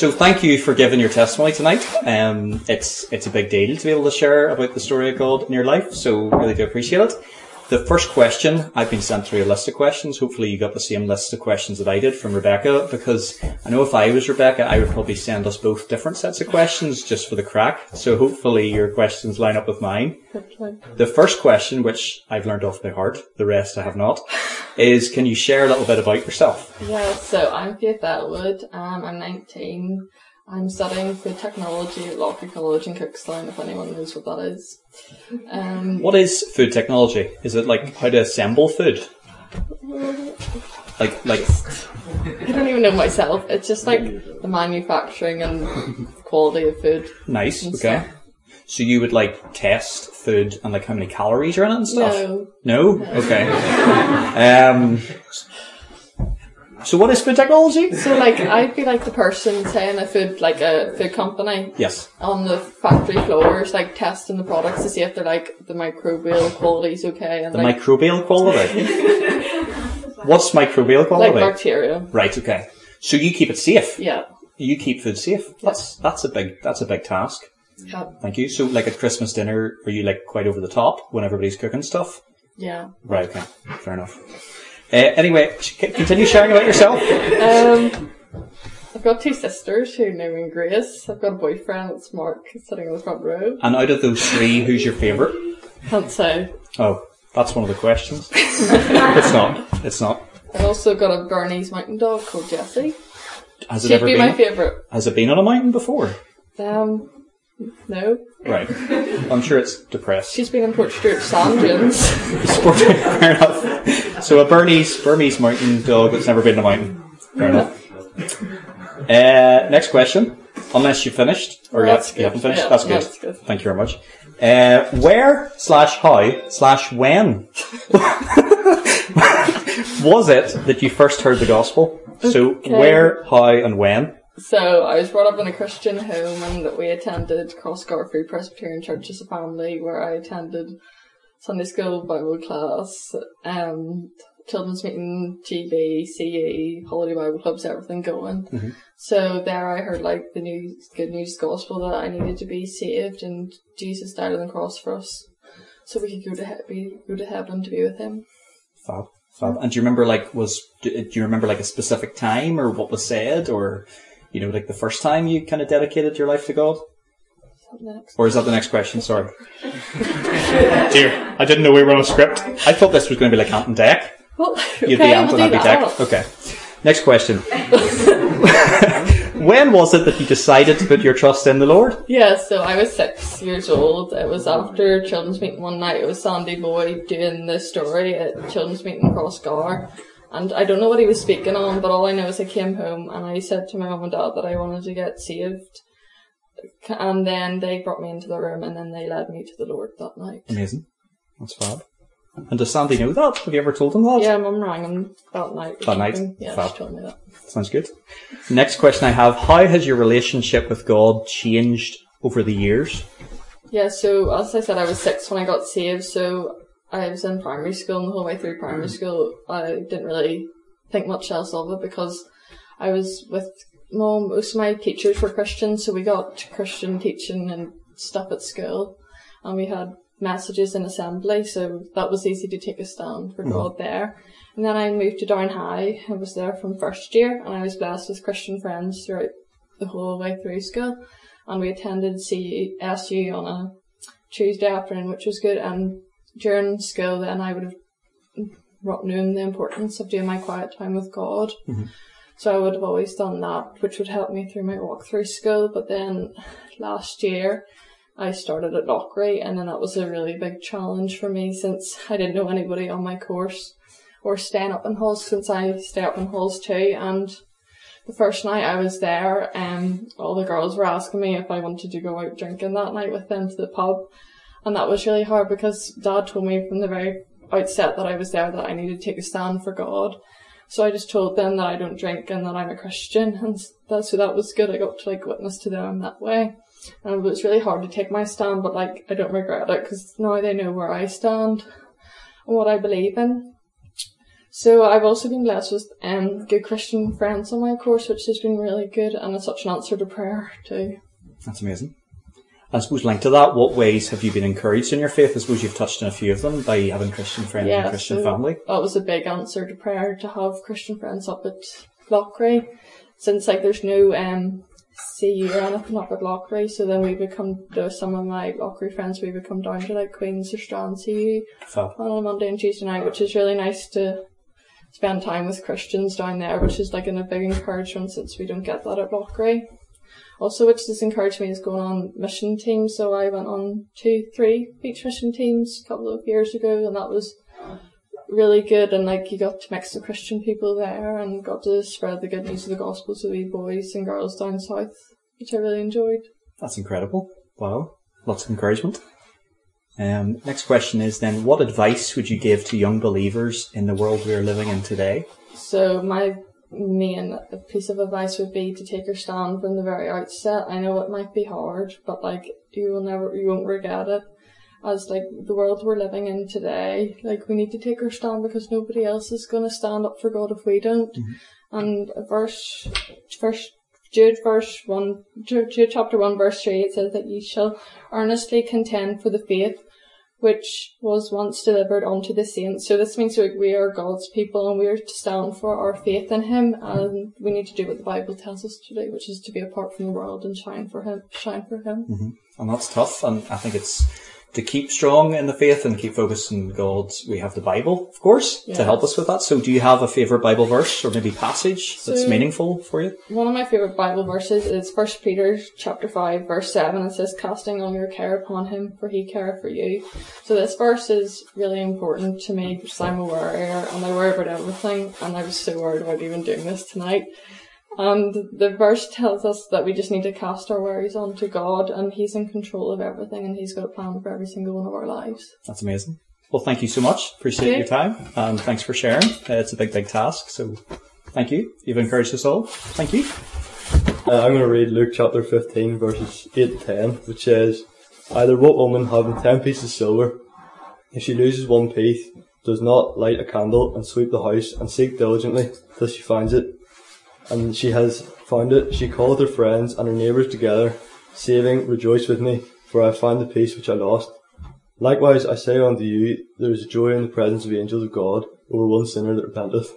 So thank you for giving your testimony tonight. Um, it's it's a big deal to be able to share about the story of God in your life. So really do appreciate it. The first question, I've been sent through a list of questions. Hopefully you got the same list of questions that I did from Rebecca, because I know if I was Rebecca, I would probably send us both different sets of questions just for the crack. So hopefully your questions line up with mine. The first question, which I've learned off by heart, the rest I have not, is can you share a little bit about yourself? Yeah, so I'm Faith Elwood. Um, I'm 19. I'm studying food technology at Loughry College in Cookstown, if anyone knows what that is. Um, What is food technology? Is it like how to assemble food? Like, like, I don't even know myself. It's just like the manufacturing and quality of food. nice, okay. stuff. So you would like test food and like how many calories are in it and stuff? No. No? Okay. um, so what is food technology? So like I'd be like the person saying a food like a food company Yes. on the factory floors, like testing the products to see if they're like the microbial quality's okay and The like, microbial quality. What's microbial quality? like quality? bacteria. right, okay. So you keep it safe. Yeah. You keep food safe. That's that's a big that's a big task. Yeah. Thank you. So like at Christmas dinner, are you like quite over the top when everybody's cooking stuff? Yeah. Right, okay. Fair enough. Uh, anyway, continue sharing about yourself. Um, I've got two sisters who know me Grace. I've got a boyfriend that's Mark sitting in the front row. And out of those three, who's your favourite? Can't say. Oh, that's one of the questions. it's not. It's not. I've also got a Bernese mountain dog called Jessie. Has it She'd ever be been? my favourite. Has it been on a mountain before? Um, no. Right. I'm sure it's depressed. She's been in Portstewart sand dunes. Sport- Fair enough. So a Burmese Burmese mountain dog that's never been on a mountain. Fair enough. Uh, next question. Unless you finished, or you, That's you haven't finished, Yeah, that's good. that's good. Thank you very much. Uh, where slash how slash when was it that you first heard the gospel? So Okay. where, how, and when? So I was brought up in a Christian home and that we attended Cross Free Presbyterian Church as a family where I attended Sunday school, Bible class, um, children's meeting, GB, CE, holiday Bible clubs, everything going. So there I heard like the new good news gospel that I needed to be saved and Jesus died on the cross for us. So we could go to he- be, go to heaven to be with him. Fab, fab. And do you remember like was do you remember like a specific time or what was said or you know like the first time you kind of dedicated your life to God? Or is that the next question? Sorry. Dear, I didn't know we were on a script. I thought this was going to be like Ant and Dec. Well, You'd okay, be Ant we'll and I'd be. Dec. Okay. Next question. when was it that you decided to put your trust in the Lord? Yeah, so I was six years old. It was after children's meeting one night. It was Sandy Boy doing the story at children's meeting Crossgar. And I don't know what he was speaking on, but all I know is I came home and I said to my mum and dad that I wanted to get saved. And then they brought me into the room and then they led me to the Lord that night. Amazing. That's fab. And does Sandy know that? Have you ever told him that? Yeah, mum rang him that night. That night? Yeah, Fab. she told me that. Sounds good. Next question I have: How has your relationship with God changed over the years? Yeah, so as I said, I was six when I got saved, so I was in primary school, and the whole way through primary mm. school, I didn't really think much else of it because I was with Most of my teachers were Christian, so we got Christian teaching and stuff at school, and we had messages in assembly, so that was easy to take a stand for mm-hmm. God there. And then I moved to Down High. I was there from first year, and I was blessed with Christian friends throughout the whole way through school. And we attended CSU on a Tuesday afternoon, which was good. And during school, then I would have known the importance of doing my quiet time with God. Mm-hmm. So I would have always done that, which would help me through my walk through school. But then last year, I started at Loughry, and then that was a really big challenge for me since I didn't know anybody on my course or staying up in halls since I stay up in halls too. And the first night I was there, um, all the girls were asking me if I wanted to go out drinking that night with them to the pub. And that was really hard because dad told me from the very outset that I was there that I needed to take a stand for God. So I just told them that I don't drink and that I'm a Christian. And that, so that was good. I got to like witness to them that way. And it was really hard to take my stand, but like I don't regret it because now they know where I stand and what I believe in. So I've also been blessed with um, good Christian friends on my course, which has been really good, and it's such an answer to prayer too. That's amazing. I suppose linked to that, what ways have you been encouraged in your faith? I suppose you've touched on a few of them by having Christian friends and Christian so family. That was a big answer to prayer to have Christian friends up at Loughry. Since like there's no um CU or anything up at Loughry, so then we would come to some of my Loughry friends we would come down to like Queens or Strand CU Fab. on a Monday and Tuesday night, which is really nice to spend time with Christians down there, which is like a big encouragement since we don't get that at Loughry. Also, which has encouraged me is going on mission teams. So I went on two, three beach mission teams a couple of years ago, and that was really good. And like you got to mix the Christian people there, and got to spread the good news of the gospel to the boys and girls down south, which I really enjoyed. That's incredible. Wow. Lots of encouragement. Um, next question is then, what advice would you give to young believers in the world we are living in today? So my main piece of advice would be to take your stand from the very outset. I know it might be hard, but like you will never, you won't regret it. As like the world we're living in today, like we need to take our stand because nobody else is going to stand up for God if we don't. Mm-hmm. And verse, verse Jude verse one, Jude, Jude chapter one verse three, it says that ye shall earnestly contend for the faith which was once delivered unto the saints. So this means that we are God's people and we are to stand for our faith in Him and we need to do what the Bible tells us to do, which is to be apart from the world and shine for Him, shine for Him. Mm-hmm. And that's tough. And I think it's to keep strong in the faith and keep focused on God. We have the Bible, of course, Yes. to help us with that. So do you have a favourite Bible verse or maybe passage that's meaningful for you? One of my favorite Bible verses is First Peter chapter five verse seven. It says, "Casting all your care upon Him, for He careth for you." So this verse is really important to me because I'm a worrier and I worry about everything, and I was so worried about even doing this tonight. And the verse tells us that we just need to cast our worries onto God, and He's in control of everything, and He's got a plan for every single one of our lives. That's amazing. Well, thank you so much. Appreciate Okay. your time and thanks for sharing. Uh, it's a big, big task. So thank you. You've encouraged us all. Thank you. Uh, I'm going to read Luke chapter 15, verses 8 to 10, which says, Either what woman having ten pieces of silver, if she loses one piece, does not light a candle and sweep the house and seek diligently till she finds it? And she has found it, she called her friends and her neighbours together, saying, Rejoice with me, for I have found the peace which I lost. Likewise, I say unto you, there is joy in the presence of the angels of God over one sinner that repenteth.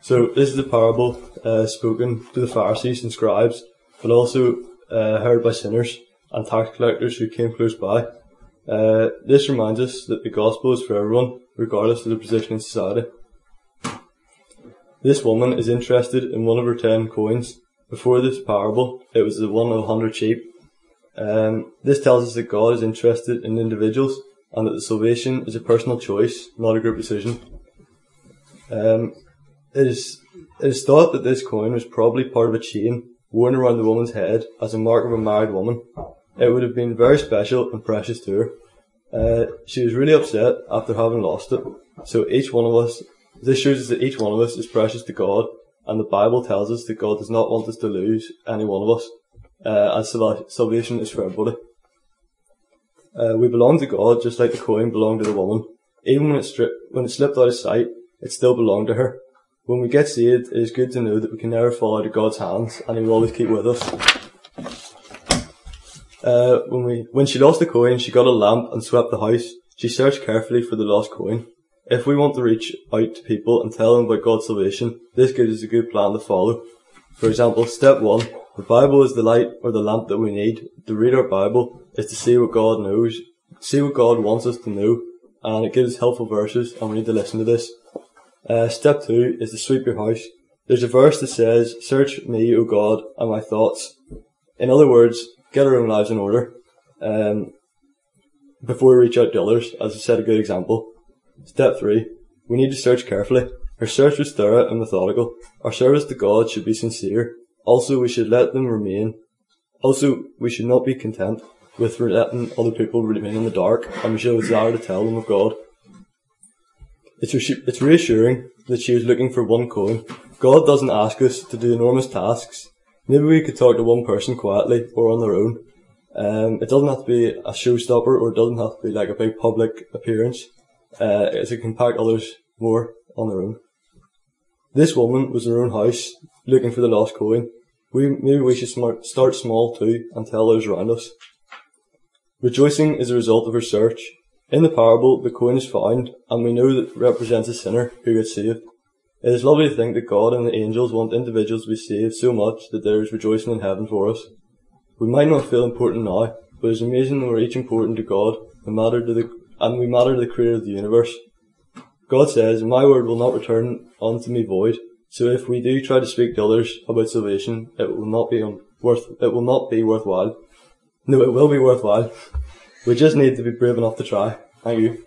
So this is a parable uh, spoken to the Pharisees and scribes, but also uh, heard by sinners and tax collectors who came close by. Uh, this reminds us that the gospel is for everyone, regardless of their position in society. This woman is interested in one of her ten coins. Before this parable, it was the one of a hundred sheep. Um, this tells us that God is interested in individuals and that the salvation is a personal choice, not a group decision. Um, it is, it is thought that this coin was probably part of a chain worn around the woman's head as a mark of a married woman. It would have been very special and precious to her. Uh, she was really upset after having lost it. So each one of us, this shows us that each one of us is precious to God, and the Bible tells us that God does not want us to lose any one of us, uh, as salvation is for everybody. Uh, we belong to God just like the coin belonged to the woman. Even when it, stri- when it slipped out of sight, it still belonged to her. When we get saved, it is good to know that we can never fall out of God's hands and He will always keep with us. Uh, when we, when she lost the coin, she got a lamp and swept the house. She searched carefully for the lost coin. If we want to reach out to people and tell them about God's salvation, this good is a good plan to follow. For example, step one, the Bible is the light or the lamp that we need. To read our Bible is to see what God knows, see what God wants us to know, and it gives helpful verses, and we need to listen to this. Uh, step two is to sweep your house. There's a verse that says, Search me, O God, and my thoughts. In other words, get our own lives in order. Um, before we reach out to others, as I said, a good example. Step three, we need to search carefully. Our search was thorough and methodical. Our service to God should be sincere. Also, we should let them remain. Also, we should not be content with letting other people remain in the dark, and we should desire to tell them of God. It's, reassu- it's reassuring that she was looking for one coin. God doesn't ask us to do enormous tasks. Maybe we could talk to one person quietly or on their own. Um, it doesn't have to be a showstopper or it doesn't have to be like a big public appearance. Uh, as it can impact others more, on their own. This woman was in her own house looking for the lost coin. We, maybe we should smart, start small too and tell those around us. Rejoicing is a result of her search. In the parable, the coin is found, and we know that it represents a sinner who gets saved. It is lovely to think that God and the angels want individuals to be saved so much that there is rejoicing in heaven for us. We might not feel important now, but it's amazing that we're each important to God, and matter to the, and we matter to the Creator of the universe. God says, "My word will not return unto me void." So if we do try to speak to others about salvation, it will not be worth. It will not be worthwhile. No, it will be worthwhile. We just need to be brave enough to try. Thank you.